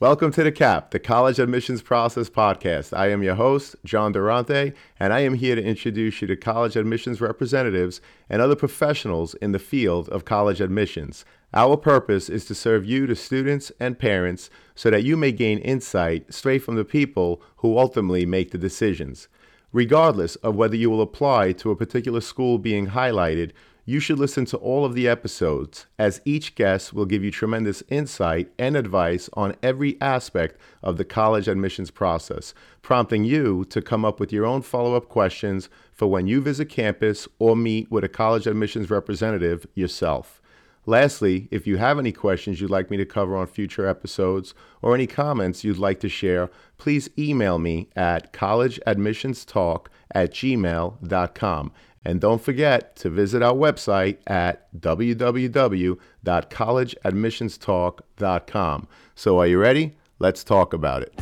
Welcome to the CAP, the College Admissions Process Podcast. I am your host, John Durante, and I am here to introduce you to college admissions representatives and other professionals in the field of college admissions. Our purpose is to serve you, the students and parents, so that you may gain insight straight from the people who ultimately make the decisions. Regardless of whether you will apply to a particular school being highlighted, you should listen to all of the episodes, as each guest will give you tremendous insight and advice on every aspect of the college admissions process, prompting you to come up with your own follow up questions for when you visit campus or meet with a college admissions representative yourself. Lastly, if you have any questions you'd like me to cover on future episodes or any comments you'd like to share, please email me at collegeadmissionstalk at gmail.com. And don't forget to visit our website at www.collegeadmissionstalk.com. So, are you ready? Let's talk about it.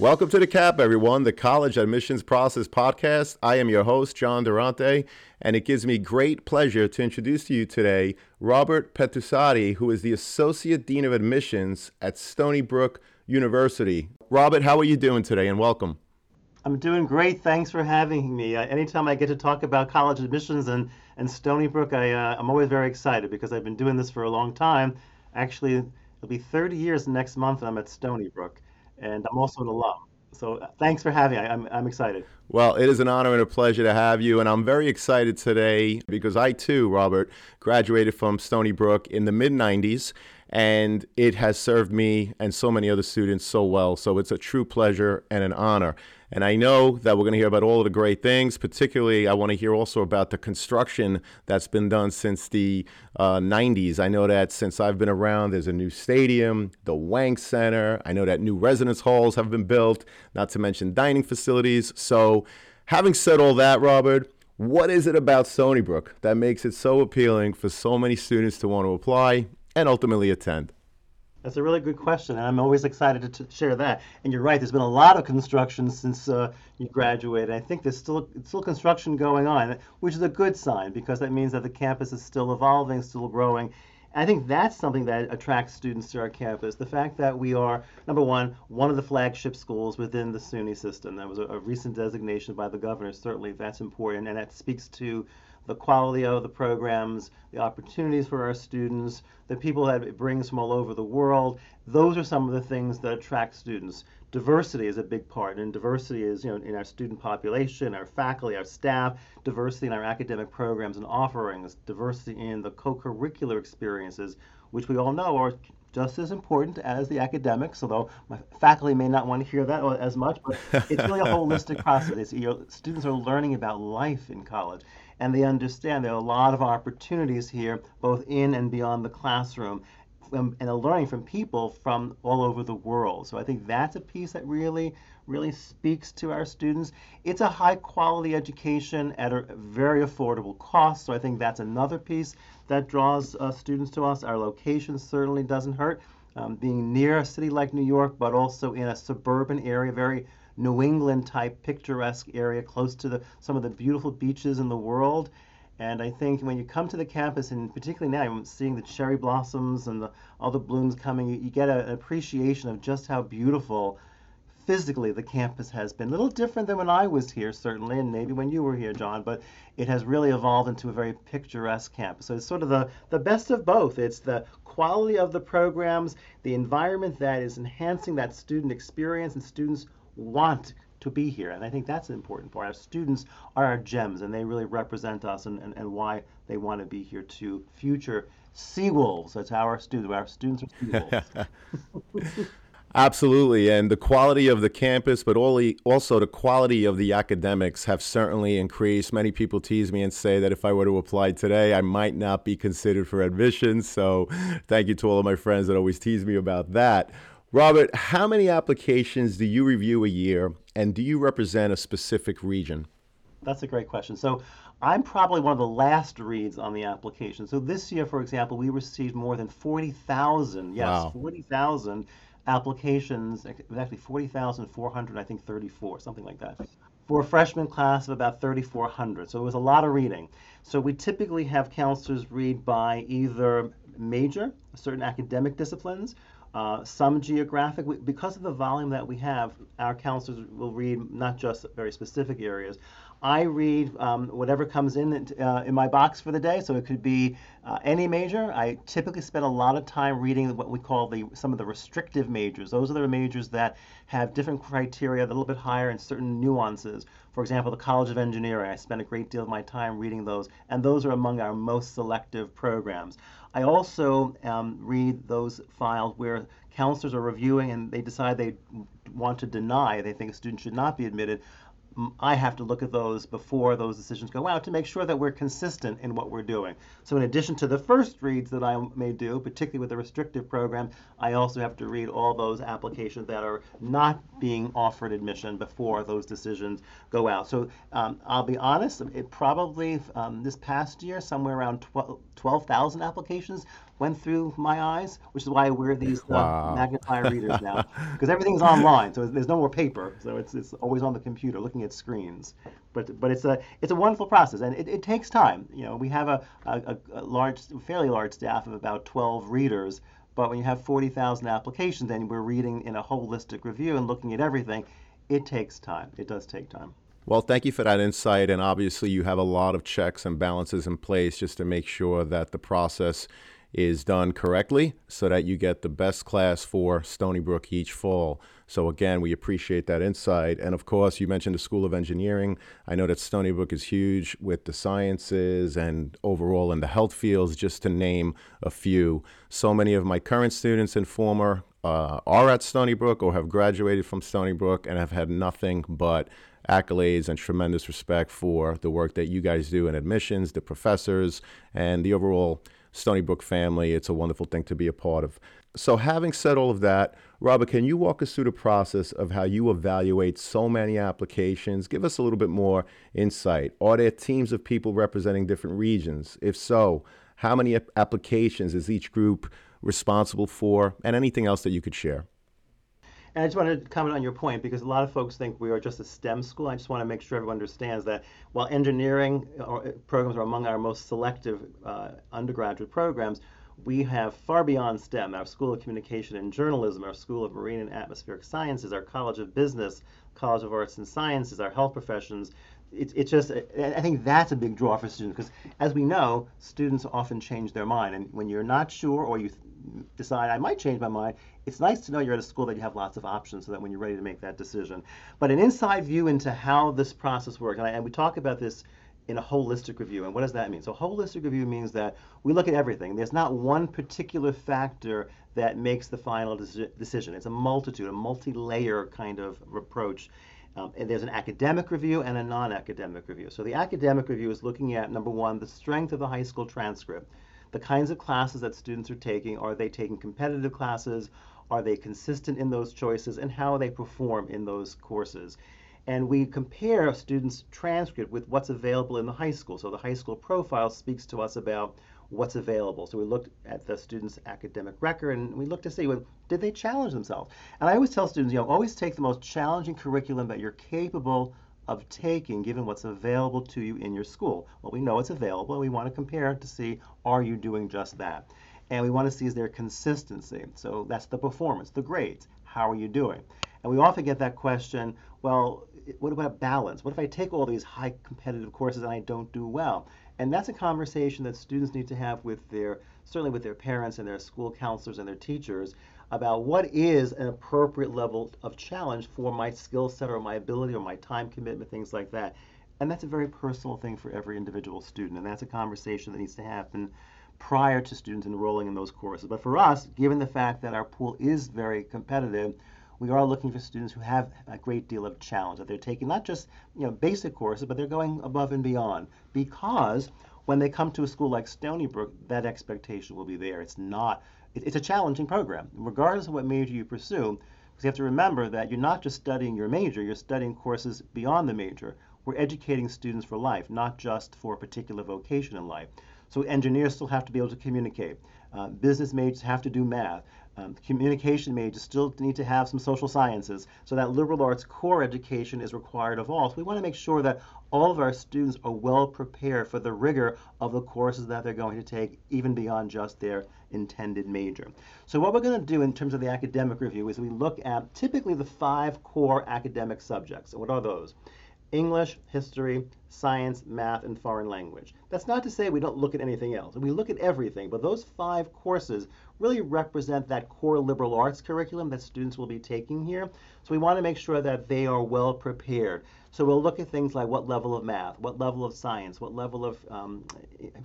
Welcome to the CAP, everyone, the College Admissions Process Podcast. I am your host, John Durante, and it gives me great pleasure to introduce to you today Robert Pertusati, who is the Associate Dean of Admissions at Stony Brook University. Robert, how are you doing today, and welcome? I'm doing great. Thanks for having me. Uh, anytime I get to talk about college admissions and, and Stony Brook, I, uh, I'm always very excited because I've been doing this for a long time. Actually, it'll be 30 years next month, and I'm at Stony Brook, and I'm also an alum. So uh, thanks for having me. I'm, I'm excited. Well, it is an honor and a pleasure to have you. And I'm very excited today because I, too, Robert, graduated from Stony Brook in the mid 90s and it has served me and so many other students so well. So it's a true pleasure and an honor. And I know that we're going to hear about all of the great things. Particularly, I want to hear also about the construction that's been done since the uh, 90s. I know that since I've been around, there's a new stadium, the Wang Center. I know that new residence halls have been built, not to mention dining facilities. So, having said all that, Robert, what is it about Stony Brook that makes it so appealing for so many students to want to apply and ultimately attend? That's a really good question, and I'm always excited to share that. And you're right, there's been a lot of construction since uh, you graduated. I think there's still still construction going on, which is a good sign because that means that the campus is still evolving, still growing. And I think that's something that attracts students to our campus. The fact that we are, number one, one of the flagship schools within the SUNY system. That was a, a recent designation by the governor. Certainly, that's important, and that speaks to the quality of the programs, the opportunities for our students, the people that it brings from all over the world. Those are some of the things that attract students. Diversity is a big part, and diversity is you know in our student population, our faculty, our staff, diversity in our academic programs and offerings, diversity in the co-curricular experiences, which we all know are just as important as the academics, although my faculty may not want to hear that as much, but it's really a holistic process. It's, you know, students are learning about life in college and they understand there are a lot of opportunities here, both in and beyond the classroom, and learning from people from all over the world. So I think that's a piece that really, really speaks to our students. It's a high quality education at a very affordable cost. So I think that's another piece that draws uh, students to us. Our location certainly doesn't hurt. Um, being near a city like New York, but also in a suburban area, very New England type picturesque area close to the, some of the beautiful beaches in the world. And I think when you come to the campus, and particularly now, I'm seeing the cherry blossoms and the, all the blooms coming, you, you get a, an appreciation of just how beautiful physically the campus has been. A little different than when I was here, certainly, and maybe when you were here, John, but it has really evolved into a very picturesque campus. So it's sort of the, the best of both. It's the quality of the programs, the environment that is enhancing that student experience, and students want to be here. And I think that's an important part. Our students are our gems, and they really represent us and, and, and why they want to be here to future Seawolves. That's how our students, our students are. Absolutely, and the quality of the campus, but also the quality of the academics have certainly increased. Many people tease me and say that if I were to apply today, I might not be considered for admission. So, thank you to all of my friends that always tease me about that. Robert, how many applications do you review a year, and do you represent a specific region? That's a great question. So I'm probably one of the last reads on the application. So this year, for example, we received more than 40,000, yes, Wow. 40,000 applications, it was actually 40,400, I think 34, something like that, for a freshman class of about 3,400. So it was a lot of reading. So we typically have counselors read by either major, certain academic disciplines, uh, some geographic. Because of the volume that we have, our counselors will read not just very specific areas. I read um, whatever comes in uh, in my box for the day, so it could be uh, any major. I typically spend a lot of time reading what we call the some of the restrictive majors. Those are the majors that have different criteria, a little bit higher, and certain nuances. For example, the College of Engineering. I spend a great deal of my time reading those, and those are among our most selective programs. I also um, read those files where counselors are reviewing and they decide they want to deny, they think a student should not be admitted. I have to look at those before those decisions go out to make sure that we're consistent in what we're doing. So in addition to the first reads that I may do, particularly with the restrictive program, I also have to read all those applications that are not being offered admission before those decisions go out. So um, I'll be honest, it probably um, this past year, somewhere around 12,000 applications went through my eyes, which is why I wear these uh, wow. magnifier readers now, because everything's online, so there's no more paper, so it's, it's always on the computer, looking at screens. But but it's a it's a wonderful process, and it, it takes time. You know, we have a, a, a large, fairly large staff of about 12 readers, but when you have 40,000 applications and we're reading in a holistic review and looking at everything, it takes time. It does take time. Well, thank you for that insight. And obviously, you have a lot of checks and balances in place just to make sure that the process is done correctly so that you get the best class for Stony Brook each fall. So, again, we appreciate that insight. And of course, you mentioned the School of Engineering. I know that Stony Brook is huge with the sciences and overall in the health fields, just to name a few. So many of my current students and former uh, are at Stony Brook or have graduated from Stony Brook and have had nothing but accolades and tremendous respect for the work that you guys do in admissions, the professors, and the overall Stony Brook family. It's a wonderful thing to be a part of. So, having said all of that, Robert, can you walk us through the process of how you evaluate so many applications? Give us a little bit more insight. Are there teams of people representing different regions? If so, how many applications is each group responsible for, and anything else that you could share? And I just wanted to comment on your point because a lot of folks think we are just a STEM school. I just want to make sure everyone understands that while engineering uh, programs are among our most selective uh, undergraduate programs, we have far beyond STEM. Our School of Communication and Journalism, our School of Marine and Atmospheric Sciences, our College of Business, College of Arts and Sciences, our health professions. It's, it's just, I think that's a big draw for students because, as we know, students often change their mind. And when you're not sure or you decide I might change my mind, it's nice to know you're at a school that you have lots of options so that when you're ready to make that decision. But an inside view into how this process works, and, I, and we talk about this in a holistic review. And what does that mean? So, holistic review means that we look at everything. There's not one particular factor that makes the final decision. It's a multitude, a multi layer kind of approach. Um, and there's an academic review and a non academic review. So, the academic review is looking at number one, the strength of the high school transcript the kinds of classes that students are taking. Are they taking competitive classes? Are they consistent in those choices? And how they perform in those courses? And we compare a students' transcript with what's available in the high school. So the high school profile speaks to us about what's available. So we looked at the student's academic record and we looked to see well, did they challenge themselves? And I always tell students, you know, always take the most challenging curriculum that you're capable of taking given what's available to you in your school. Well, we know it's available and we want to compare to see are you doing just that? And we want to see is there consistency. So that's the performance, the grades. How are you doing? And we often get that question, well, what about balance? What if I take all these high competitive courses and I don't do well? And that's a conversation that students need to have with their, certainly with their parents and their school counselors and their teachers about what is an appropriate level of challenge for my skill set or my ability or my time commitment, things like that. And that's a very personal thing for every individual student. And that's a conversation that needs to happen prior to students enrolling in those courses. But for us, given the fact that our pool is very competitive, we are looking for students who have a great deal of challenge, that they're taking not just you know basic courses, but they're going above and beyond. Because when they come to a school like Stony Brook, that expectation will be there. It's not it's a challenging program, regardless of what major you pursue. Because you have to remember that you're not just studying your major, you're studying courses beyond the major. we're educating students for life, not just for a particular vocation in life. So engineers still have to be able to communicate. Uh, business majors have to do math. Um, communication majors still need to have some social sciences. So that liberal arts core education is required of all. So we want to make sure that all of our students are well prepared for the rigor of the courses that they're going to take, even beyond just their intended major. So what we're going to do in terms of the academic review is we look at typically the five core academic subjects. And what are those? English, history, science, math, and foreign language. That's not to say we don't look at anything else. We look at everything, but those five courses really represent that core liberal arts curriculum that students will be taking here. So we want to make sure that they are well prepared. So we'll look at things like what level of math, what level of science, what level of um,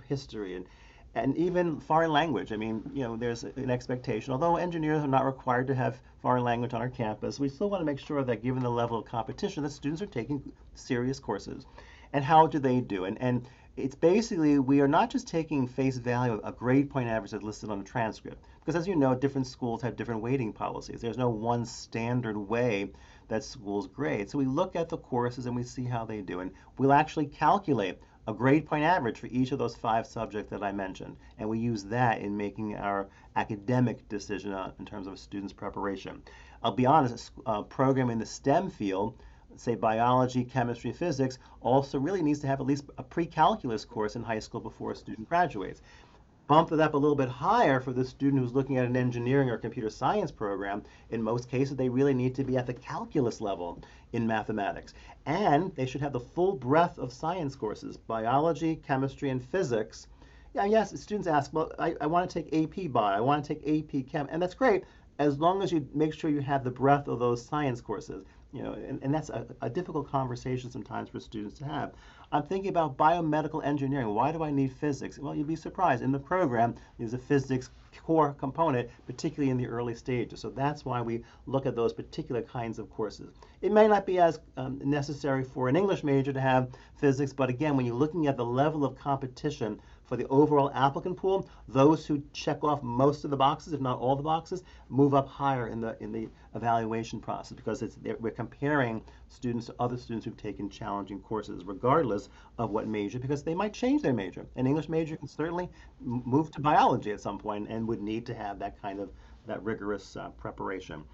history, and and even foreign language. I mean, you know, there's an expectation. Although engineers are not required to have foreign language on our campus, we still want to make sure that given the level of competition, that students are taking serious courses. And how do they do? And, and it's basically, we are not just taking face value a grade point average that's listed on a transcript. Because as you know, different schools have different weighting policies. There's no one standard way that schools grade. So we look at the courses and we see how they do. And we'll actually calculate a grade point average for each of those five subjects that I mentioned. And we use that in making our academic decision uh, in terms of a student's preparation. I'll be honest, a program in the STEM field, say biology, chemistry, physics, also really needs to have at least a pre-calculus course in high school before a student graduates bump that up a little bit higher for the student who's looking at an engineering or computer science program, in most cases they really need to be at the calculus level in mathematics. And they should have the full breadth of science courses, biology, chemistry, and physics. Yeah, yes, students ask, well, I, I want to take AP Bio, I want to take AP Chem, and that's great as long as you make sure you have the breadth of those science courses. You know, and, and that's a, a difficult conversation sometimes for students to have. I'm thinking about biomedical engineering. Why do I need physics? Well, you'd be surprised. In the program, there's a physics core component, particularly in the early stages. So that's why we look at those particular kinds of courses. It may not be as um, necessary for an English major to have physics, but again, when you're looking at the level of competition for the overall applicant pool, those who check off most of the boxes, if not all the boxes, move up higher in the in the evaluation process because it's we're comparing students to other students who've taken challenging courses, regardless of what major, because they might change their major. An English major can certainly move to biology at some point and would need to have that kind of that rigorous uh, preparation.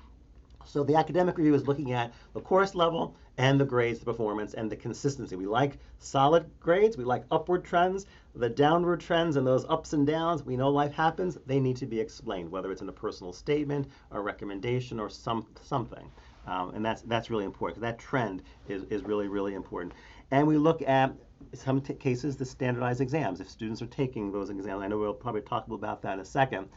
So the academic review is looking at the course level and the grades, the performance, and the consistency. We like solid grades. We like upward trends. The downward trends and those ups and downs, we know life happens. They need to be explained, whether it's in a personal statement, a recommendation, or some something. Um, and that's that's really important. That trend is, is really really important. And we look at some cases the standardized exams. If students are taking those exams, I know we'll probably talk about that in a second.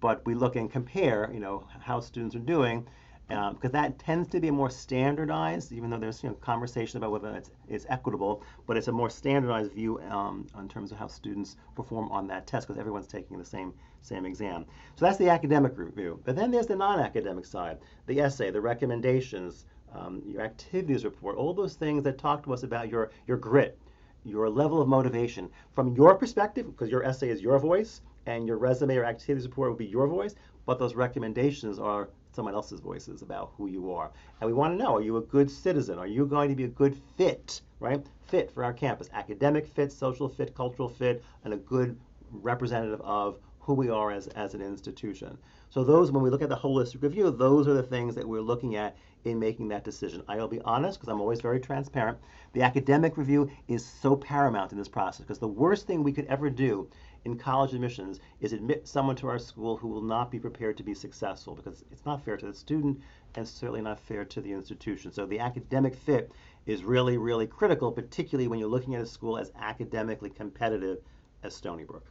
But we look and compare, you know, how students are doing because um, that tends to be more standardized, even though there's you know, conversation about whether it's, it's equitable, but it's a more standardized view um, in terms of how students perform on that test because everyone's taking the same, same exam. So that's the academic review. But then there's the non-academic side, the essay, the recommendations, um, your activities report, all those things that talk to us about your, your grit, your level of motivation. From your perspective, because your essay is your voice, and your resume or activities report will be your voice, but those recommendations are someone else's voices about who you are. And we want to know, are you a good citizen? Are you going to be a good fit, right? Fit for our campus, academic fit, social fit, cultural fit, and a good representative of who we are as, as an institution. So those, when we look at the holistic review, those are the things that we're looking at in making that decision. I'll be honest, because I'm always very transparent. The academic review is so paramount in this process, because the worst thing we could ever do in college admissions is admit someone to our school who will not be prepared to be successful because it's not fair to the student and certainly not fair to the institution. So the academic fit is really, really critical, particularly when you're looking at a school as academically competitive as Stony Brook.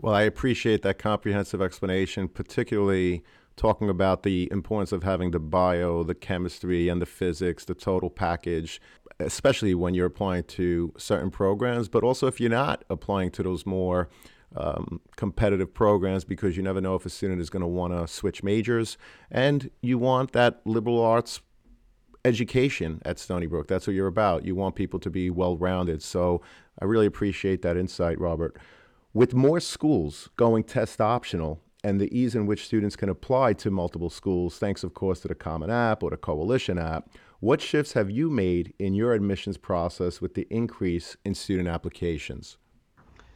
Well, I appreciate that comprehensive explanation, particularly talking about the importance of having the bio, the chemistry, and the physics, the total package, especially when you're applying to certain programs, but also if you're not applying to those more um, competitive programs because you never know if a student is going to want to switch majors. And you want that liberal arts education at Stony Brook. That's what you're about. You want people to be well rounded. So I really appreciate that insight, Robert. With more schools going test optional and the ease in which students can apply to multiple schools, thanks, of course, to the Common App or the Coalition app, What shifts have you made in your admissions process with the increase in student applications?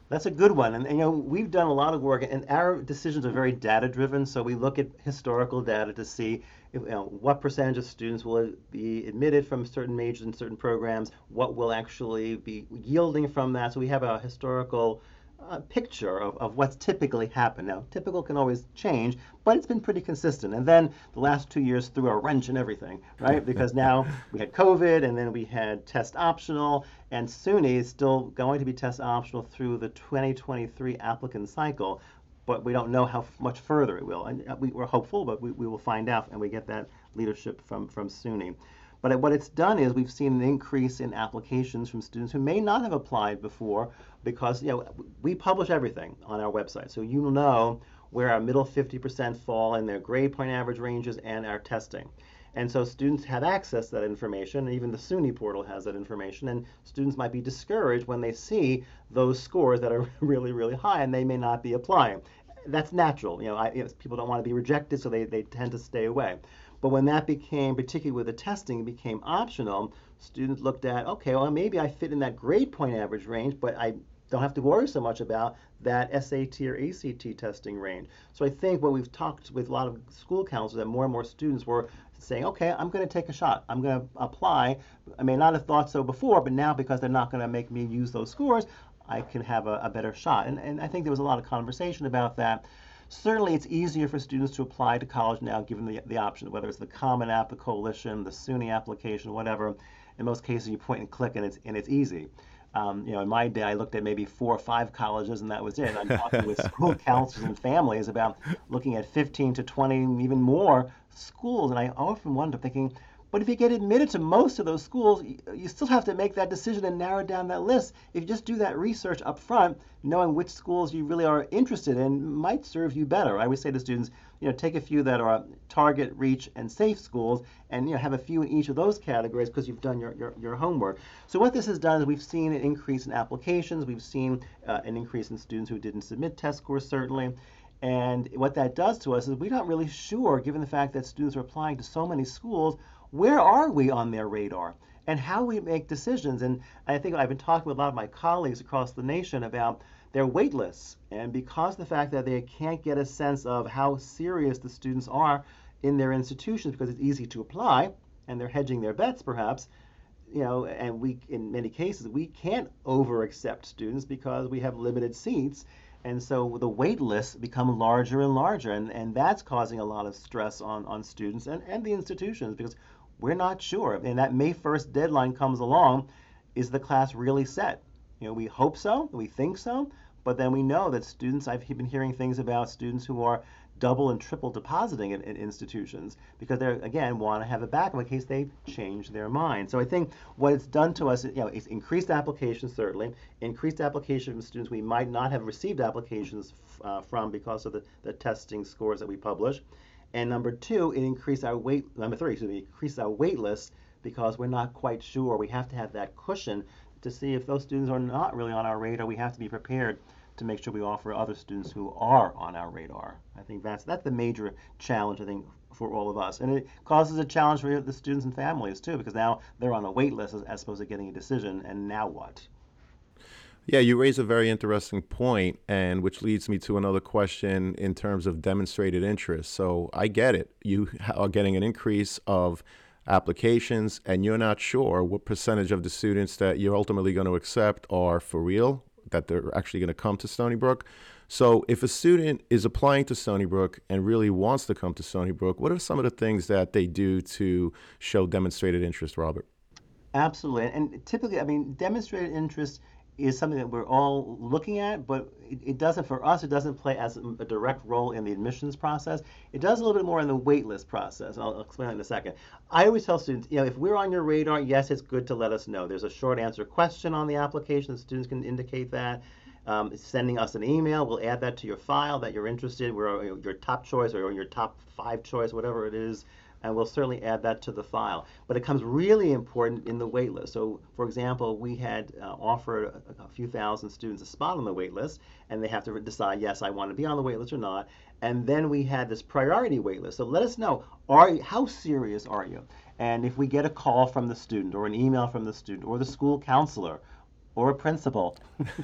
That's a good one. And, and, you know, we've done a lot of work, and our decisions are very data driven. So we look at historical data to see if, you know, what percentage of students will be admitted from certain majors and certain programs, what will actually be yielding from that. So we have a historical uh, picture of, of what's typically happened. Now, typical can always change, but it's been pretty consistent. And then the last two years threw a wrench in everything, right? Because now we had COVID, and then we had test optional, and SUNY is still going to be test optional through the 2023 applicant cycle. But we don't know how much further it will. And uh, we, are hopeful, but we, we will find out, and we get that leadership from, from SUNY. But what it's done is we've seen an increase in applications from students who may not have applied before because you know we publish everything on our website. So you know where our middle 50% fall in their grade point average ranges and our testing. And so students have access to that information, and even the SUNY portal has that information. And students might be discouraged when they see those scores that are really, really high, and they may not be applying. That's natural. You know, I, you know people don't want to be rejected, so they, they tend to stay away. But when that became, particularly with the testing, became optional, students looked at, okay, well, maybe I fit in that grade point average range, but I don't have to worry so much about that SAT or ACT testing range. So I think what we've talked with a lot of school counselors that more and more students were saying, okay, I'm going to take a shot. I'm going to apply. I may not have thought so before, but now because they're not going to make me use those scores, I can have a, a better shot. And, and I think there was a lot of conversation about that. Certainly, it's easier for students to apply to college now, given the, the option, whether it's the Common App, the Coalition, the SUNY application, whatever. In most cases, you point and click, and it's and it's easy. Um, you know, in my day, I looked at maybe four or five colleges, and that was it. I'm talking with school counselors and families about looking at 15 to 20, even more schools, and I often wonder, thinking, but if you get admitted to most of those schools, you still have to make that decision and narrow down that list. If you just do that research up front, knowing which schools you really are interested in might serve you better. I always say to students, you know, take a few that are target, reach, and safe schools, and you know, have a few in each of those categories because you've done your, your, your, homework. So what this has done is we've seen an increase in applications. We've seen uh, an increase in students who didn't submit test scores, certainly. And what that does to us is we're not really sure, given the fact that students are applying to so many schools, where are we on their radar and how we make decisions. And I think I've been talking with a lot of my colleagues across the nation about their wait lists. And because the fact that they can't get a sense of how serious the students are in their institutions because it's easy to apply and they're hedging their bets perhaps, you know, and we in many cases we can't over accept students because we have limited seats. And so the wait lists become larger and larger, and, and that's causing a lot of stress on, on students and, and the institutions because we're not sure. And that May 1st deadline comes along. Is the class really set? You know, we hope so, we think so, but then we know that students, I've been hearing things about students who are double and triple depositing in, in institutions because they're again want to have a backup in case they change their mind. So I think what it's done to us, you know, it's increased applications certainly, increased application from students we might not have received applications uh, from because of the, the testing scores that we publish. And number two, it increased our wait. Number three, excuse me, increased our wait list because we're not quite sure. We have to have that cushion to see if those students are not really on our radar. We have to be prepared to make sure we offer other students who are on our radar. I think that's that's the major challenge. I think for all of us, and it causes a challenge for the students and families too, because now they're on a wait list as, as opposed to getting a decision. And now what? Yeah, you raise a very interesting point, and which leads me to another question in terms of demonstrated interest. So I get it. You are getting an increase of applications, and you're not sure what percentage of the students that you're ultimately going to accept are for real, that they're actually going to come to Stony Brook. So if a student is applying to Stony Brook and really wants to come to Stony Brook, what are some of the things that they do to show demonstrated interest, Robert? Absolutely. And typically, I mean, demonstrated interest is something that we're all looking at, but it, it, doesn't, for us, it doesn't play as a direct role in the admissions process. It does a little bit more in the waitlist process. I'll, I'll explain that in a second. I always tell students, you know, if we're on your radar, yes, it's good to let us know. There's a short answer question on the application. the Students can indicate that. Um, sending us an email, we'll add that to your file that you're interested. We're your top choice or your top five choice, whatever it is. And we'll certainly add that to the file. But it comes really important in the wait list. So, for example, we had uh, offered a, a, few thousand students a spot on the wait list, and they have to decide, yes, I want to be on the wait list or not. And then we had this priority wait list. So let us know, are how serious are you? And if we get a call from the student or an email from the student or the school counselor or a principal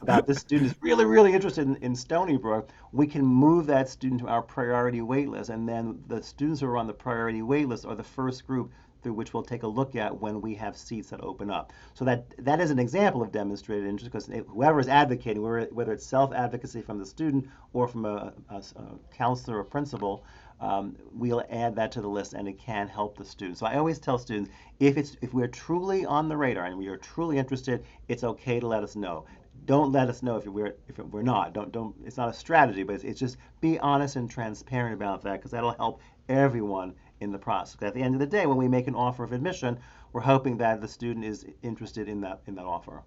about this student is really, really interested in, in Stony Brook, we can move that student to our priority wait list. And then the students who are on the priority wait list are the first group through which we'll take a look at when we have seats that open up. So that that is an example of demonstrated interest because whoever is advocating, whether it's self-advocacy from the student or from a, a, a counselor or principal, um, we'll add that to the list and it can help the student. So I always tell students if it's if we're truly on the radar and we are truly interested, it's okay to let us know. Don't let us know if we're if we're not. Don't don't. It's not a strategy, but it's, it's just be honest and transparent about that because that'll help everyone in the process. At the end of the day, when we make an offer of admission, we're hoping that the student is interested in that in that offer.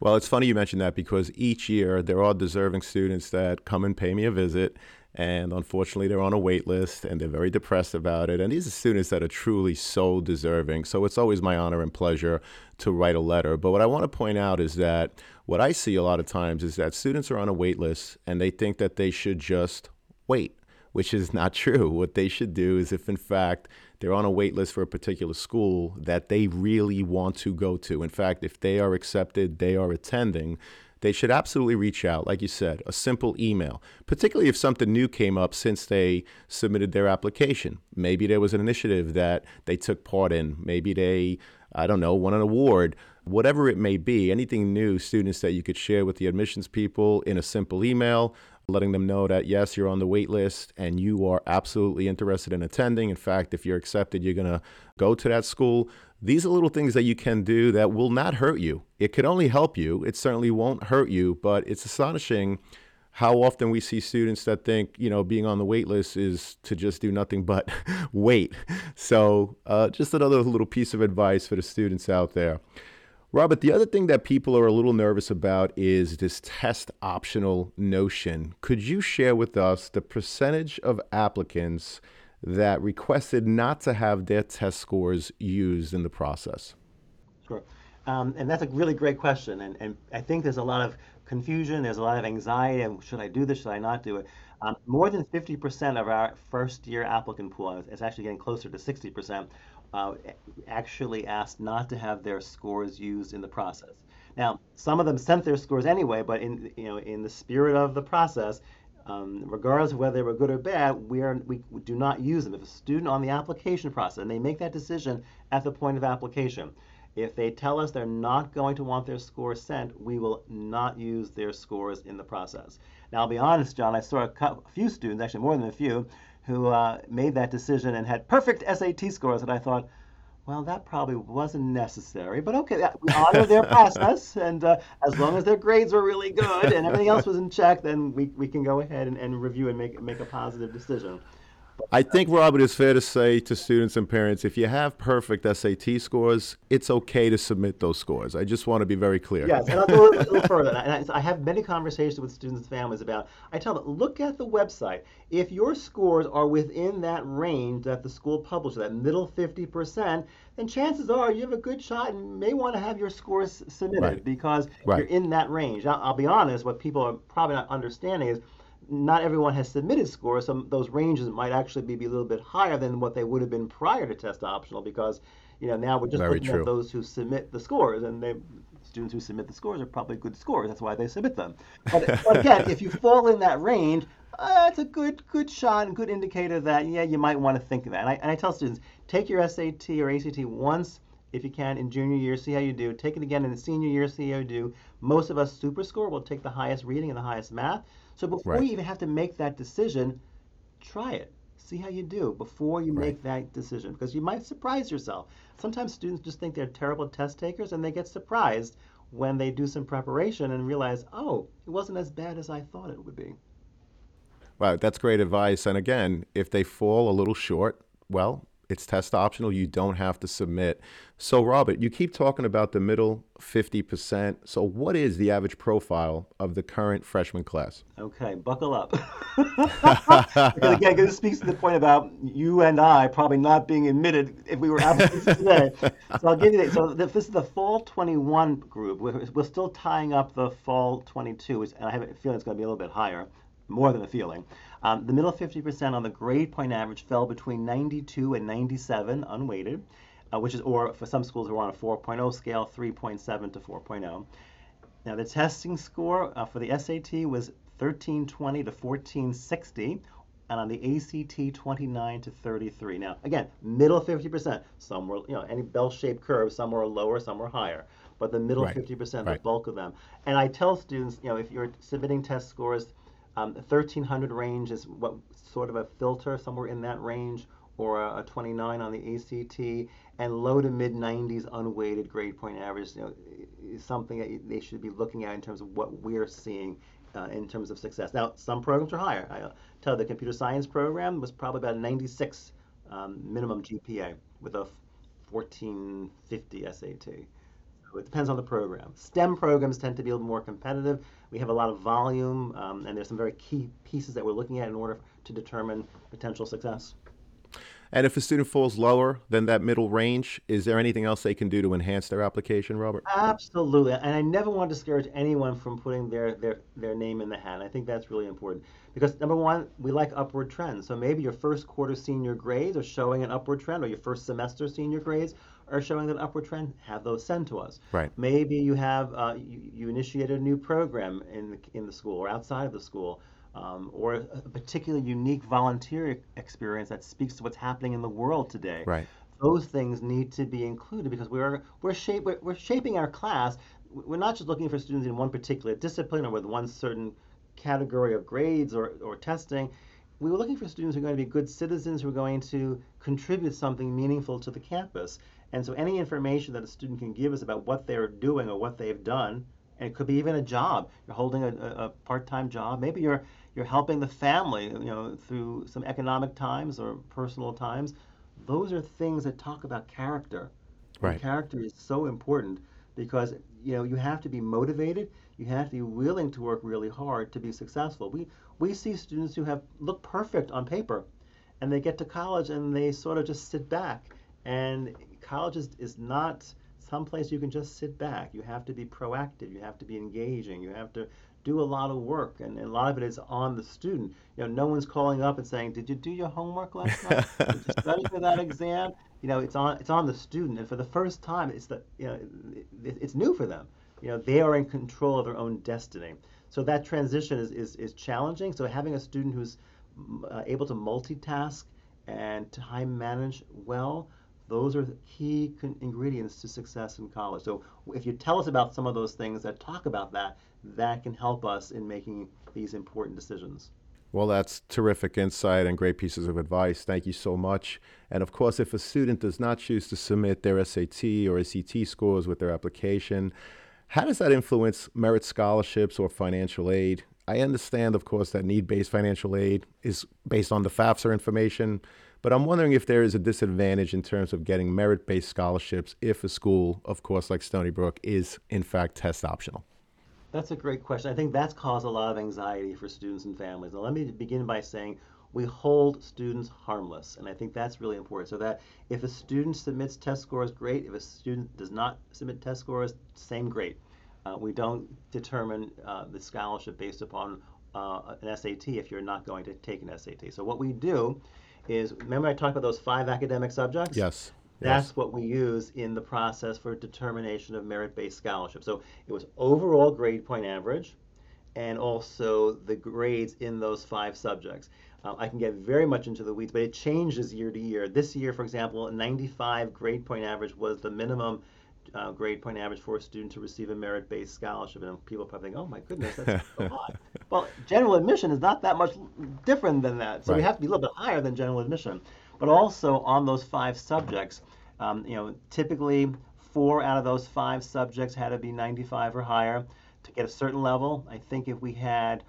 Well, it's funny you mentioned that because each year there are deserving students that come and pay me a visit, and unfortunately they're on a wait list and they're very depressed about it. And these are students that are truly so deserving. So it's always my honor and pleasure to write a letter. But what I want to point out is that what I see a lot of times is that students are on a wait list and they think that they should just wait which is not true. What they should do is, if in fact they're on a wait list for a particular school that they really want to go to, in fact, if they are accepted, they are attending, they should absolutely reach out, like you said, a simple email, particularly if something new came up since they submitted their application. Maybe there was an initiative that they took part in. Maybe they, I don't know, won an award. Whatever it may be, anything new, students that you could share with the admissions people in a simple email, letting them know that yes, you're on the wait list and you are absolutely interested in attending. In fact, if you're accepted, you're going to go to that school. These are little things that you can do that will not hurt you. It could only help you. It certainly won't hurt you, but it's astonishing how often we see students that think, you know, being on the wait list is to just do nothing but wait. So, uh, just another little piece of advice for the students out there. Robert, the other thing that people are a little nervous about is this test optional notion. Could you share with us the percentage of applicants that requested not to have their test scores used in the process? Sure. Um, and that's a really great question. And, and I think there's a lot of confusion, there's a lot of anxiety. Should I do this? Should I not do it? Um, more than 50% of our first year applicant pool, it's actually getting closer to 60%, uh, actually asked not to have their scores used in the process. Now, some of them sent their scores anyway, but in you know in the spirit of the process, um, regardless of whether they were good or bad, we are we do not use them. If a student on the application process and they make that decision at the point of application, if they tell us they're not going to want their scores sent, we will not use their scores in the process. Now, I'll be honest, John, I saw a few students, actually more than a few, who uh, made that decision and had perfect SAT scores. And I thought, well, that probably wasn't necessary, but okay, we honor their process, and uh, as long as their grades were really good and everything else was in check, then we, we can go ahead and, and review and make make a positive decision. I think, Robert, it's fair to say to students and parents if you have perfect SAT scores, it's okay to submit those scores. I just want to be very clear. Yes, and I'll go a little further. And I have many conversations with students and families about, I tell them, look at the website. If your scores are within that range that the school publishes, that middle 50%, then chances are you have a good shot and may want to have your scores submitted right. because right. you're in that range. Now, I'll be honest, what people are probably not understanding is not everyone has submitted scores. Some those ranges might actually be, be a little bit higher than what they would have been prior to test optional because you know now we're just Very looking true. at those who submit the scores and they students who submit the scores are probably good scores. That's why they submit them. But, but again, if you fall in that range, uh, it's a good good shot and good indicator that yeah you might want to think of that. And I, and I tell students take your SAT or ACT once if you can in junior year, see how you do. Take it again in the senior year, see how you do. Most of us super score will take the highest reading and the highest math. So before right. you even have to make that decision, try it. See how you do before you right. make that decision because you might surprise yourself. Sometimes students just think they're terrible test takers and they get surprised when they do some preparation and realize, oh, it wasn't as bad as I thought it would be. Wow, that's great advice. And again, if they fall a little short, well, It's test optional. You don't have to submit. So, Robert, you keep talking about the middle 50%. So, what is the average profile of the current freshman class? Okay, buckle up. again, this speaks to the point about you and I probably not being admitted if we were applicants today. So I'll give you that. So this is the fall 21 group. We're, we're still tying up the fall 22, which, and I have a feeling it's going to be a little bit higher, more than a feeling. Um, the middle 50% on the grade point average fell between 92 and 97 unweighted, uh, which is, or for some schools who are on a 4.0 scale, 3.7 to 4.0. Now the testing score uh, for the SAT was 1320 to 1460, and on the ACT 29 to 33. Now again, middle 50%. Some were, you know, any bell-shaped curve, some were lower, some were higher but the middle right. 50%, right. the bulk of them. And I tell students, you know, if you're submitting test scores um, 1300 range is what sort of a filter, somewhere in that range, or a, a 29 on the ACT, and low to mid 90s unweighted grade point average, you know, is something that they should be looking at in terms of what we're seeing uh, in terms of success. Now, some programs are higher. I uh, tell the computer science program was probably about 96 um, minimum GPA with a 1450 SAT. It depends on the program. STEM programs tend to be a little more competitive. We have a lot of volume, um, and there's some very key pieces that we're looking at in order to determine potential success. And if a student falls lower than that middle range, is there anything else they can do to enhance their application, Robert? Absolutely. And I never want to discourage anyone from putting their, their, their name in the hat. I think that's really important. Because number one, we like upward trends. So maybe your first quarter senior grades are showing an upward trend, or your first semester senior grades are showing an upward trend, have those sent to us. Right. Maybe you have uh, you, you initiated a new program in the, in the school or outside of the school, um, or a particularly unique volunteer experience that speaks to what's happening in the world today. Right. Those things need to be included because we're we're, shape, we're, we're shaping our class. We're not just looking for students in one particular discipline or with one certain category of grades or, or testing we were looking for students who are going to be good citizens who are going to contribute something meaningful to the campus. And so any information that a student can give us about what they're doing or what they've done, and it could be even a job. You're holding a, a part-time job. Maybe you're you're helping the family, you know, through some economic times or personal times. Those are things that talk about character. Right. And character is so important because you know you have to be motivated. You have to be willing to work really hard to be successful. We we see students who have look perfect on paper, and they get to college and they sort of just sit back and college is, is not someplace you can just sit back. You have to be proactive. You have to be engaging. You have to do a lot of work, and, and, a lot of it is on the student. You know, no one's calling up and saying, "Did you do your homework last night? Did you study for that exam?" You know, it's on it's on the student, and for the first time, it's the you know, it, it's new for them. You know, they are in control of their own destiny. So that transition is is, is challenging. So having a student who's uh, able to multitask and time manage well those are key ingredients to success in college. So if you tell us about some of those things that talk about that, that can help us in making these important decisions. Well, that's terrific insight and great pieces of advice. Thank you so much. And of course, if a student does not choose to submit their SAT or ACT scores with their application, how does that influence merit scholarships or financial aid? I understand, of course, that need based financial aid is based on the FAFSA information, but I'm wondering if there is a disadvantage in terms of getting merit based scholarships if a school, of course, like Stony Brook, is in fact test optional. That's a great question. I think that's caused a lot of anxiety for students and families. Now, let me begin by saying we hold students harmless, and I think that's really important. So that if a student submits test scores, great. If a student does not submit test scores, same great. Uh, we don't determine uh, the scholarship based upon uh, an SAT if you're not going to take an SAT. So what we do is remember I talked about those five academic subjects? Yes. That's yes. what we use in the process for determination of merit-based scholarship. So it was overall grade point average and also the grades in those five subjects. Uh, I can get very much into the weeds, but it changes year to year. This year, for example, 95 grade point average was the minimum uh, grade point average for a student to receive a merit-based scholarship. And people probably think, oh my goodness, that's a lot. Well, general admission is not that much different than that. So right. we have to be a little bit higher than general admission. But also on those five subjects, um, you know, typically four out of those five subjects had to be 95 or higher to get a certain level. I think if we had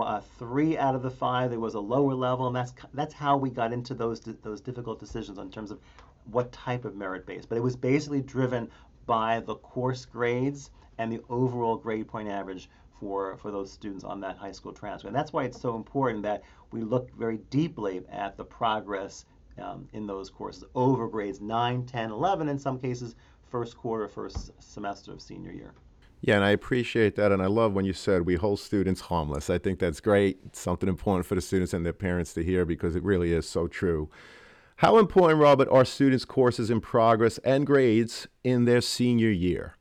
uh, three out of the five there was a lower level, and that's that's how we got into those those difficult decisions in terms of what type of merit base. But it was basically driven by the course grades and the overall grade point average for, for those students on that high school transcript. And that's why it's so important that we look very deeply at the progress um, in those courses over grades 9, 10, 11, in some cases, first quarter, first semester of senior year. Yeah, and I appreciate that. And I love when you said we hold students harmless. I think that's great. It's something important for the students and their parents to hear because it really is so true. How important, Robert, are students' courses in progress and grades in their senior year?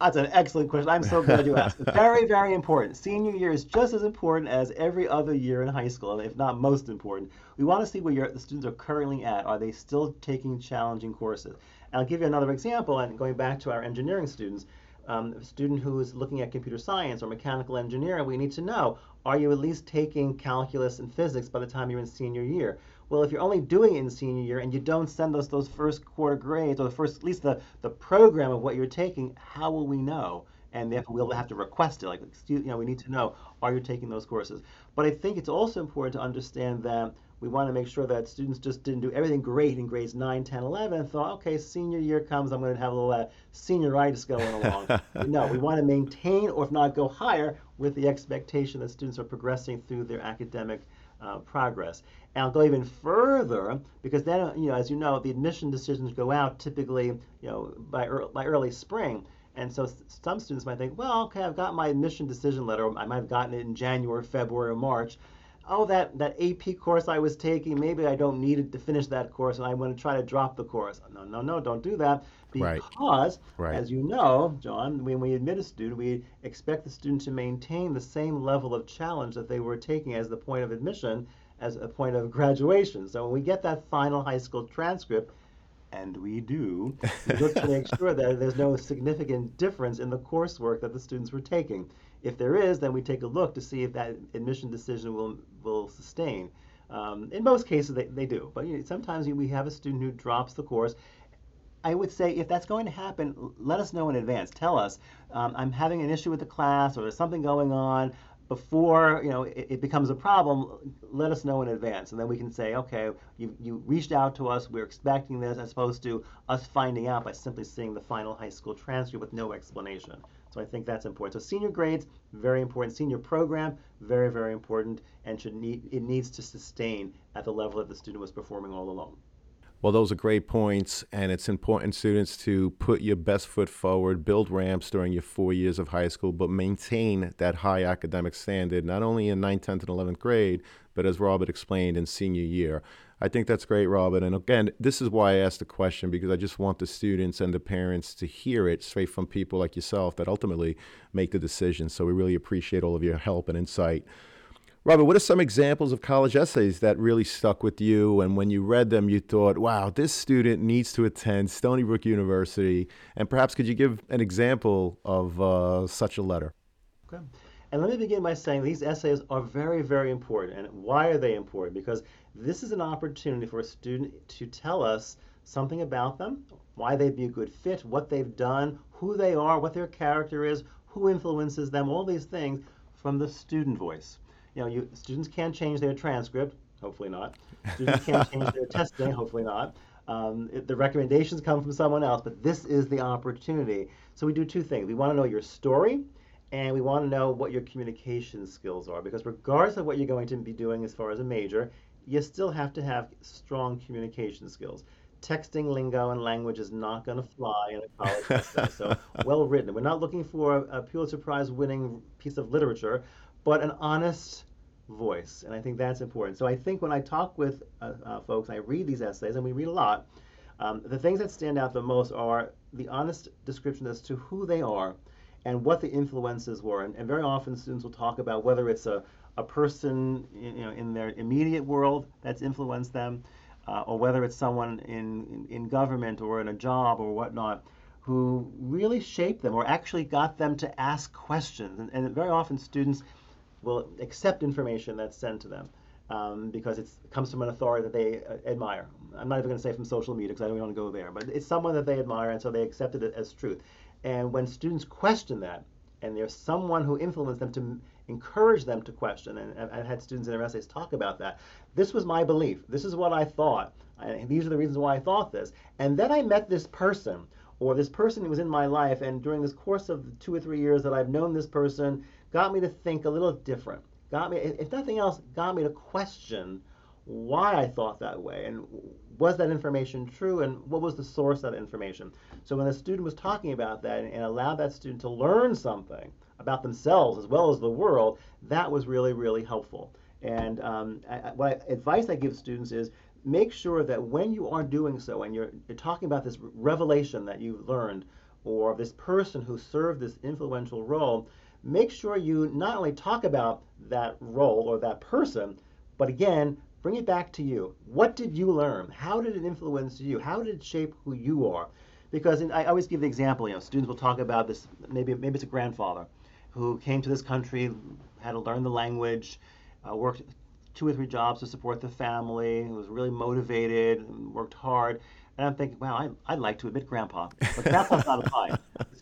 That's an excellent question. I'm so glad you asked. very, very important. Senior year is just as important as every other year in high school, if not most important. We want to see where the students are currently at. Are they still taking challenging courses? And I'll give you another example, and going back to our engineering students, um, a student who is looking at computer science or mechanical engineering, we need to know, are you at least taking calculus and physics by the time you're in senior year? Well, if you're only doing it in senior year and you don't send us those first quarter grades or the first, at least the, the program of what you're taking, how will we know? And therefore, we'll have to request it. Like, excuse, you know, we need to know, are you taking those courses? But I think it's also important to understand that we want to make sure that students just didn't do everything great in grades 9, 10, 11 and thought, okay, senior year comes, I'm going to have a little uh, senioritis going along. no, we want to maintain or if not go higher with the expectation that students are progressing through their academic uh, progress. And I'll go even further because then, you know, as you know, the admission decisions go out typically, you know, by, er- by early spring. And so some students might think, well, okay, I've got my admission decision letter. I might have gotten it in January, February, or March. Oh, that, that AP course I was taking, maybe I don't need it to finish that course and I want to try to drop the course. No, no, no, don't do that. Because, right. Right. as you know, John, when we admit a student, we expect the student to maintain the same level of challenge that they were taking as the point of admission as a point of graduation. So when we get that final high school transcript, and we do, we look to make sure that there's no significant difference in the coursework that the students were taking. If there is, then we take a look to see if that admission decision will will sustain. Um, in most cases, they, they do, but you know, sometimes we have a student who drops the course. I would say if that's going to happen, let us know in advance. Tell us, um, I'm having an issue with the class, or there's something going on before you know it, it, becomes a problem, let us know in advance, and then we can say, okay, you, you reached out to us, we're expecting this, as opposed to us finding out by simply seeing the final high school transcript with no explanation. So I think that's important. So senior grades, very important. Senior program, very very important, and should need it needs to sustain at the level that the student was performing all along. Well, those are great points, and it's important, students, to put your best foot forward, build ramps during your four years of high school, but maintain that high academic standard, not only in 9th, 10th, and 11th grade, but as Robert explained, in senior year. I think that's great, Robert. And again, this is why I asked the question because I just want the students and the parents to hear it straight from people like yourself that ultimately make the decision. So we really appreciate all of your help and insight. Robert, what are some examples of college essays that really stuck with you? And when you read them, you thought, wow, this student needs to attend Stony Brook University. And perhaps could you give an example of uh, such a letter? Okay. And let me begin by saying these essays are very, very important. And why are they important? Because this is an opportunity for a student to tell us something about them, why they'd be a good fit, what they've done, who they are, what their character is, who influences them, all these things from the student voice you know, you, students can change their transcript, hopefully not. Students can't change their testing, hopefully not. Um, it, the recommendations come from someone else, but this is the opportunity. So we do two things. We want to know your story, and we want to know what your communication skills are, because regardless of what you're going to be doing as far as a major, you still have to have strong communication skills. Texting lingo and language is not going to fly in a college essay. So well written. We're not looking for a, a Pulitzer Prize winning piece of literature, but an honest voice. And I think that's important. So I think when I talk with uh, uh, folks, I read these essays, and we read a lot, um, the things that stand out the most are the honest description as to who they are and what the influences were. And, and very often students will talk about whether it's a, a person you know, in their immediate world that's influenced them, uh, or whether it's someone in, in, in government or in a job or whatnot who really shaped them or actually got them to ask questions. And, and very often students will accept information that's sent to them um, because it comes from an authority that they uh, admire. I'm not even going to say from social media because I don't want to go there, but it's someone that they admire and so they accepted it as truth. And when students question that, and there's someone who influenced them to encourage them to question. And I've had students in their essays talk about that. This was my belief. This is what I thought. And these are the reasons why I thought this. And then I met this person, or this person who was in my life, and during this course of two or three years that I've known this person, got me to think a little different. Got me, if nothing else, got me to question why I thought that way and was that information true and what was the source of that information. So when the student was talking about that and, and allowed that student to learn something about themselves as well as the world, that was really, really helpful. And um, I, what I, advice I give students is make sure that when you are doing so and you're, you're talking about this revelation that you've learned or this person who served this influential role, make sure you not only talk about that role or that person, but again, bring it back to you. What did you learn? How did it influence you? How did it shape who you are? Because I always give the example, you know, students will talk about this, maybe, maybe it's a grandfather who came to this country, had to learn the language, uh, worked two or three jobs to support the family, was really motivated, worked hard. And I'm thinking, wow, I, would like to admit grandpa, but that's not applying.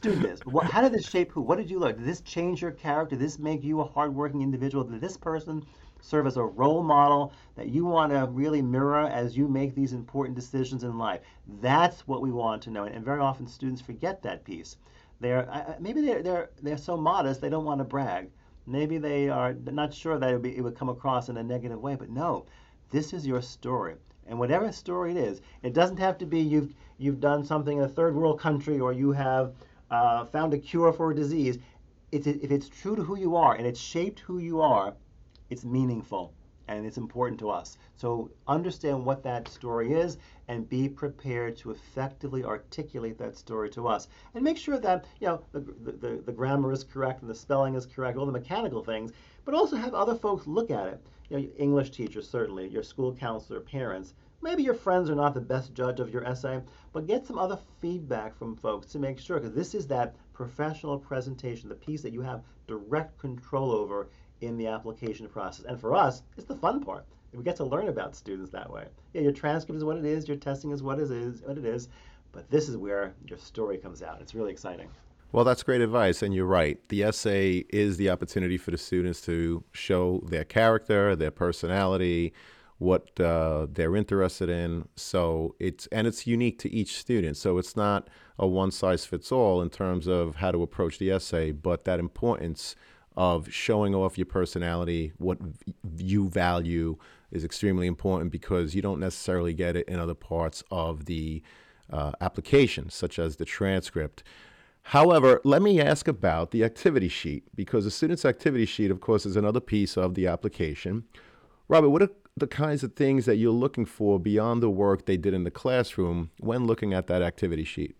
The student is. But what, how did this shape who? What did you learn? Did this change your character? Did this make you a hardworking individual? Did this person serve as a role model that you want to really mirror as you make these important decisions in life. That's what we want to know. And very often students forget that piece. They're maybe they're they're they're so modest they don't want to brag. Maybe they are not sure that it would, be, it would come across in a negative way. But no, this is your story. And whatever story it is, it doesn't have to be you've you've done something in a third world country or you have uh, found a cure for a disease. It's, if it's true to who you are and it's shaped who you are, it's meaningful and it's important to us. So understand what that story is and be prepared to effectively articulate that story to us. And make sure that, you know, the, the, the grammar is correct and the spelling is correct, all the mechanical things, but also have other folks look at it. You know, English teachers, certainly, your school counselor, parents. Maybe your friends are not the best judge of your essay, but get some other feedback from folks to make sure, because this is that professional presentation, the piece that you have direct control over in the application process. And for us, it's the fun part. We get to learn about students that way. Yeah, your transcript is what it is, your testing is what it is, what it is, but this is where your story comes out. It's really exciting. Well, that's great advice, and you're right. The essay is the opportunity for the students to show their character, their personality, what uh, they're interested in. So it's and it's unique to each student. So it's not a one size fits all in terms of how to approach the essay, but that importance of showing off your personality, what you value is extremely important because you don't necessarily get it in other parts of the uh, application, such as the transcript. However, let me ask about the activity sheet because the student's activity sheet, of course, is another piece of the application. Robert, what the kinds of things that you're looking for beyond the work they did in the classroom when looking at that activity sheet?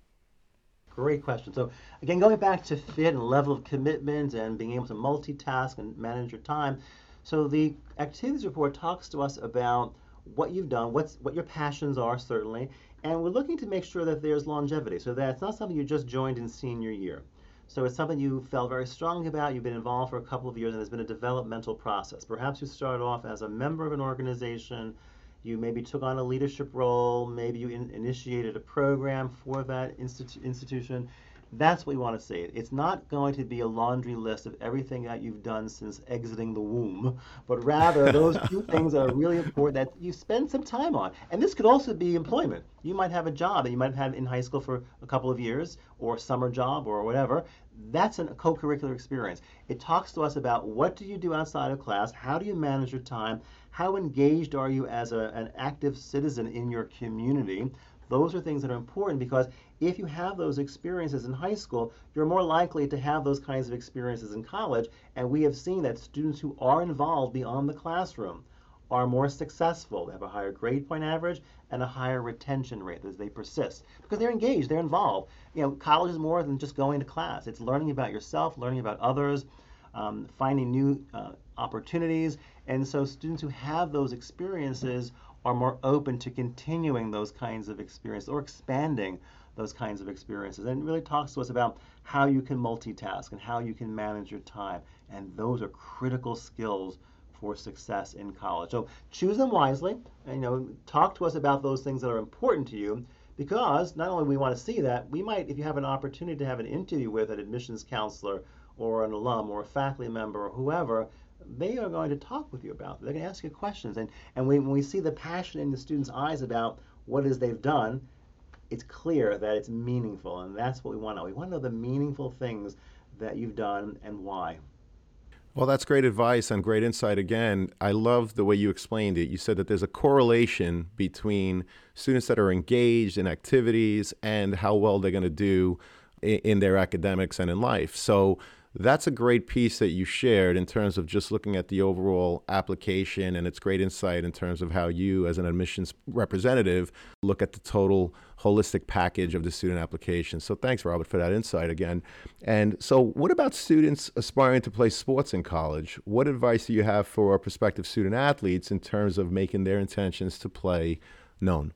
Great question. So again, going back to fit and level of commitment and being able to multitask and manage your time. So the activities report talks to us about what you've done, what's what your passions are certainly, and we're looking to make sure that there's longevity. So that it's not something you just joined in senior year. So it's something you felt very strongly about, you've been involved for a couple of years, and there's been a developmental process. Perhaps you started off as a member of an organization, you maybe took on a leadership role, maybe you in, initiated a program for that institu- institution. That's what we want to see. It's not going to be a laundry list of everything that you've done since exiting the womb, but rather those few things that are really important that you spend some time on. And this could also be employment. You might have a job that you might have had in high school for a couple of years, or a summer job, or whatever. That's a co-curricular experience. It talks to us about what do you do outside of class, how do you manage your time, how engaged are you as a, an active citizen in your community? Those are things that are important because if you have those experiences in high school, you're more likely to have those kinds of experiences in college. And we have seen that students who are involved beyond the classroom are more successful. They have a higher grade point average and a higher retention rate as they persist because they're engaged, they're involved. You know, college is more than just going to class. It's learning about yourself, learning about others, um, finding new uh, opportunities. And so students who have those experiences are more open to continuing those kinds of experiences or expanding those kinds of experiences. And it really talks to us about how you can multitask and how you can manage your time. And those are critical skills for success in college. So choose them wisely. And, you know, talk to us about those things that are important to you because not only we want to see that, we might, if you have an opportunity to have an interview with an admissions counselor or an alum or a faculty member or whoever, they are going to talk with you about. They're going to ask you questions. And, and when, we see the passion in the students' eyes about what is they've done, it's clear that it's meaningful. And that's what we want to know. We want to know the meaningful things that you've done and why. Well, that's great advice and great insight again. I love the way you explained it. You said that there's a correlation between students that are engaged in activities and how well they're going to do in their academics and in life. So that's a great piece that you shared in terms of just looking at the overall application and it's great insight in terms of how you as an admissions representative look at the total holistic package of the student application. So thanks robert for that insight again. And so what about students aspiring to play sports in college? What advice do you have for prospective student athletes in terms of making their intentions to play known?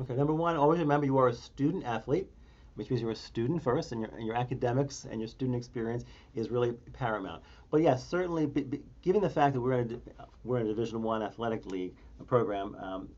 Okay number one always remember you are a student athlete which means you're a student first, and your, and your academics and your student experience is really paramount. But yes, certainly, be, be, given the fact that we're in a, we're in a Division One athletic league program, um,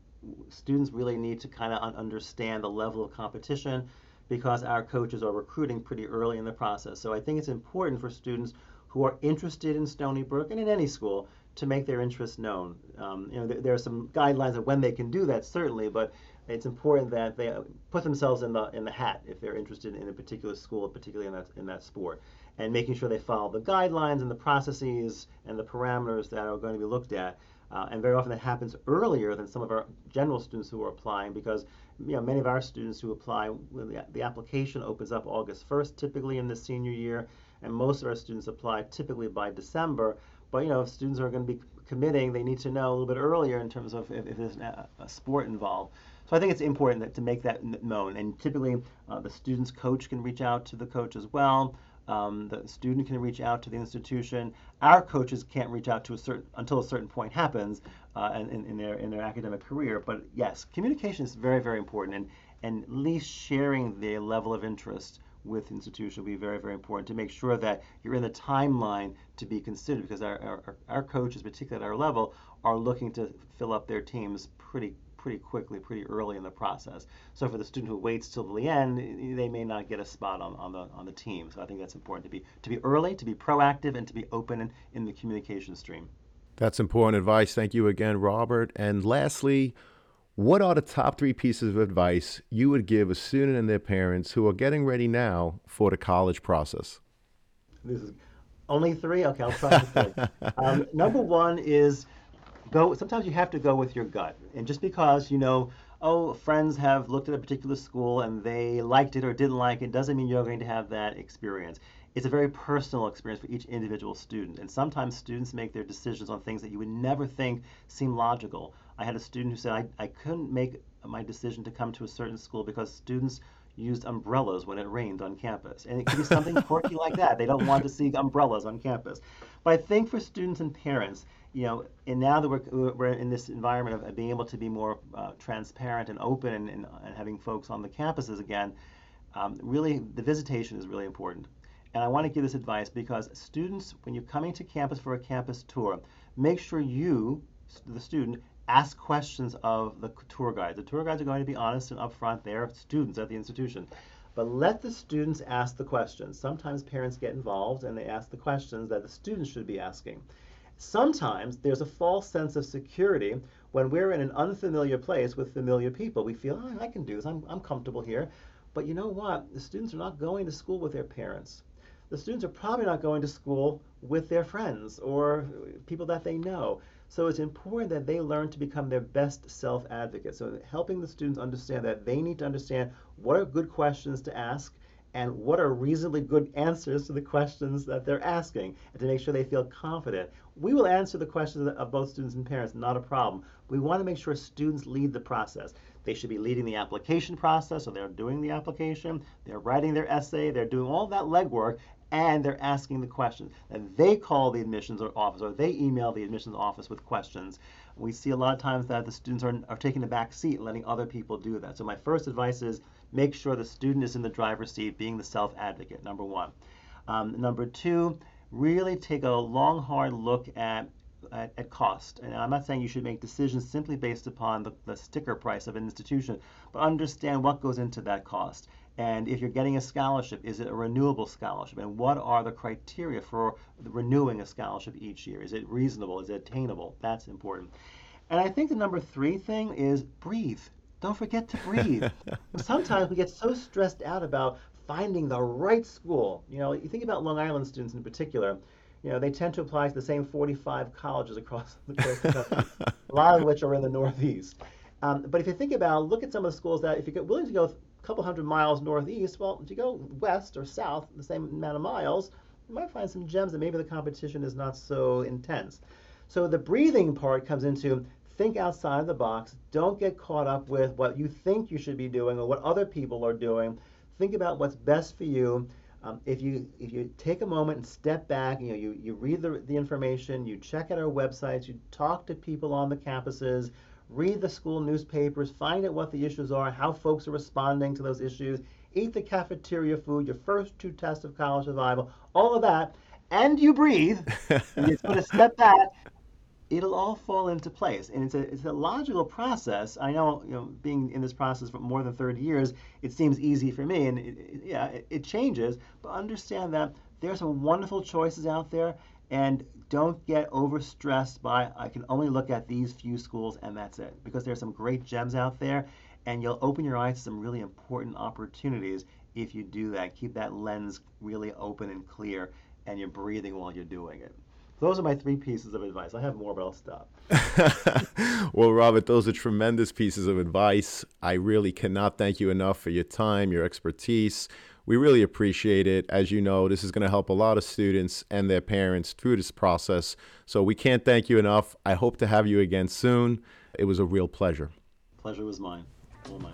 students really need to kind of understand the level of competition because our coaches are recruiting pretty early in the process. So I think it's important for students who are interested in Stony Brook and in any school to make their interest known. Um, you know, there, there, are some guidelines of when they can do that, certainly, but it's important that they put themselves in the in the hat if they're interested in a particular school, particularly in that in that sport, and making sure they follow the guidelines and the processes and the parameters that are going to be looked at. Uh, and very often that happens earlier than some of our general students who are applying because you know many of our students who apply the, the application opens up August 1st typically in the senior year and most of our students apply typically by December but you know if students are going to be committing they need to know a little bit earlier in terms of if, if there's a, a sport involved so I think it's important that, to make that known. And typically, uh, the student's coach can reach out to the coach as well. Um, the student can reach out to the institution. Our coaches can't reach out to a certain until a certain point happens uh, in, in, their in their academic career. But yes, communication is very very important, and and at least sharing the level of interest with the institution will be very very important to make sure that you're in the timeline to be considered because our our, our coaches, particularly at our level, are looking to fill up their teams pretty pretty quickly, pretty early in the process. So for the student who waits till the end, they may not get a spot on, on the on the team. So I think that's important to be to be early, to be proactive, and to be open in, in the communication stream. That's important advice. Thank you again, Robert. And lastly, what are the top three pieces of advice you would give a student and their parents who are getting ready now for the college process? This is only three. Okay, I'll try to think. um, number one is go sometimes you have to go with your gut. And just because you know oh friends have looked at a particular school and they liked it or didn't like it doesn't mean you're going to have that experience. It's a very personal experience for each individual student. And sometimes students make their decisions on things that you would never think seem logical. I had a student who said i, I couldn't make my decision to come to a certain school because students used umbrellas when it rained on campus. And it could be something quirky like that. They don't want to see umbrellas on campus. But I think for students and parents, you know, and now that we're, we're in this environment of being able to be more uh, transparent and open and, and, and, having folks on the campuses again, um, really the visitation is really important. And I want to give this advice because students, when you're coming to campus for a campus tour, make sure you, the student, ask questions of the tour guides. The tour guides are going to be honest and upfront. They're students at the institution. But let the students ask the questions. Sometimes parents get involved and they ask the questions that the students should be asking. Sometimes there's a false sense of security when we're in an unfamiliar place with familiar people. We feel, oh, I can do this, I'm, I'm comfortable here. But you know what? The students are not going to school with their parents. The students are probably not going to school with their friends or people that they know. So it's important that they learn to become their best self advocate. So helping the students understand that they need to understand what are good questions to ask and what are reasonably good answers to the questions that they're asking and to make sure they feel confident. We will answer the questions of both students and parents, not a problem. We want to make sure students lead the process. They should be leading the application process, so they're doing the application, they're writing their essay, they're doing all that legwork, and they're asking the questions. And they call the admissions office or they email the admissions office with questions. We see a lot of times that the students are, are taking the back seat, letting other people do that. So my first advice is make sure the student is in the driver's seat, being the self advocate, number one. Um, number two, really take a long, hard look at, at, at, cost. And I'm not saying you should make decisions simply based upon the, the sticker price of an institution, but understand what goes into that cost. And if you're getting a scholarship, is it a renewable scholarship? And what are the criteria for renewing a scholarship each year? Is it reasonable? Is it attainable? That's important. And I think the number three thing is breathe. Don't forget to breathe. Sometimes we get so stressed out about finding the right school. You know, you think about Long Island students in particular. You know, they tend to apply to the same 45 colleges across the country, a lot of which are in the Northeast. Um, but if you think about, look at some of the schools that, if you're willing to go a couple hundred miles northeast, well, if you go west or south, the same amount of miles, you might find some gems that maybe the competition is not so intense. So the breathing part comes into think outside of the box. Don't get caught up with what you think you should be doing or what other people are doing. Think about what's best for you. Um, if you if you take a moment and step back, you know you, you read the, the information, you check out our websites, you talk to people on the campuses, read the school newspapers, find out what the issues are, how folks are responding to those issues, eat the cafeteria food, your first two tests of college survival, all of that, and you breathe. and you're going to step back it'll all fall into place. And it's a, it's a logical process. I know, you know, being in this process for more than 30 years, it seems easy for me. And it, it, yeah, it, it changes. But understand that there's some wonderful choices out there. And don't get overstressed by, I can only look at these few schools and that's it. Because there's some great gems out there. And you'll open your eyes to some really important opportunities if you do that. Keep that lens really open and clear. And you're breathing while you're doing it. Those are my three pieces of advice. I have more, but I'll stop. well, Robert, those are tremendous pieces of advice. I really cannot thank you enough for your time, your expertise. We really appreciate it. As you know, this is going to help a lot of students and their parents through this process. So we can't thank you enough. I hope to have you again soon. It was a real pleasure. Pleasure was mine. All mine.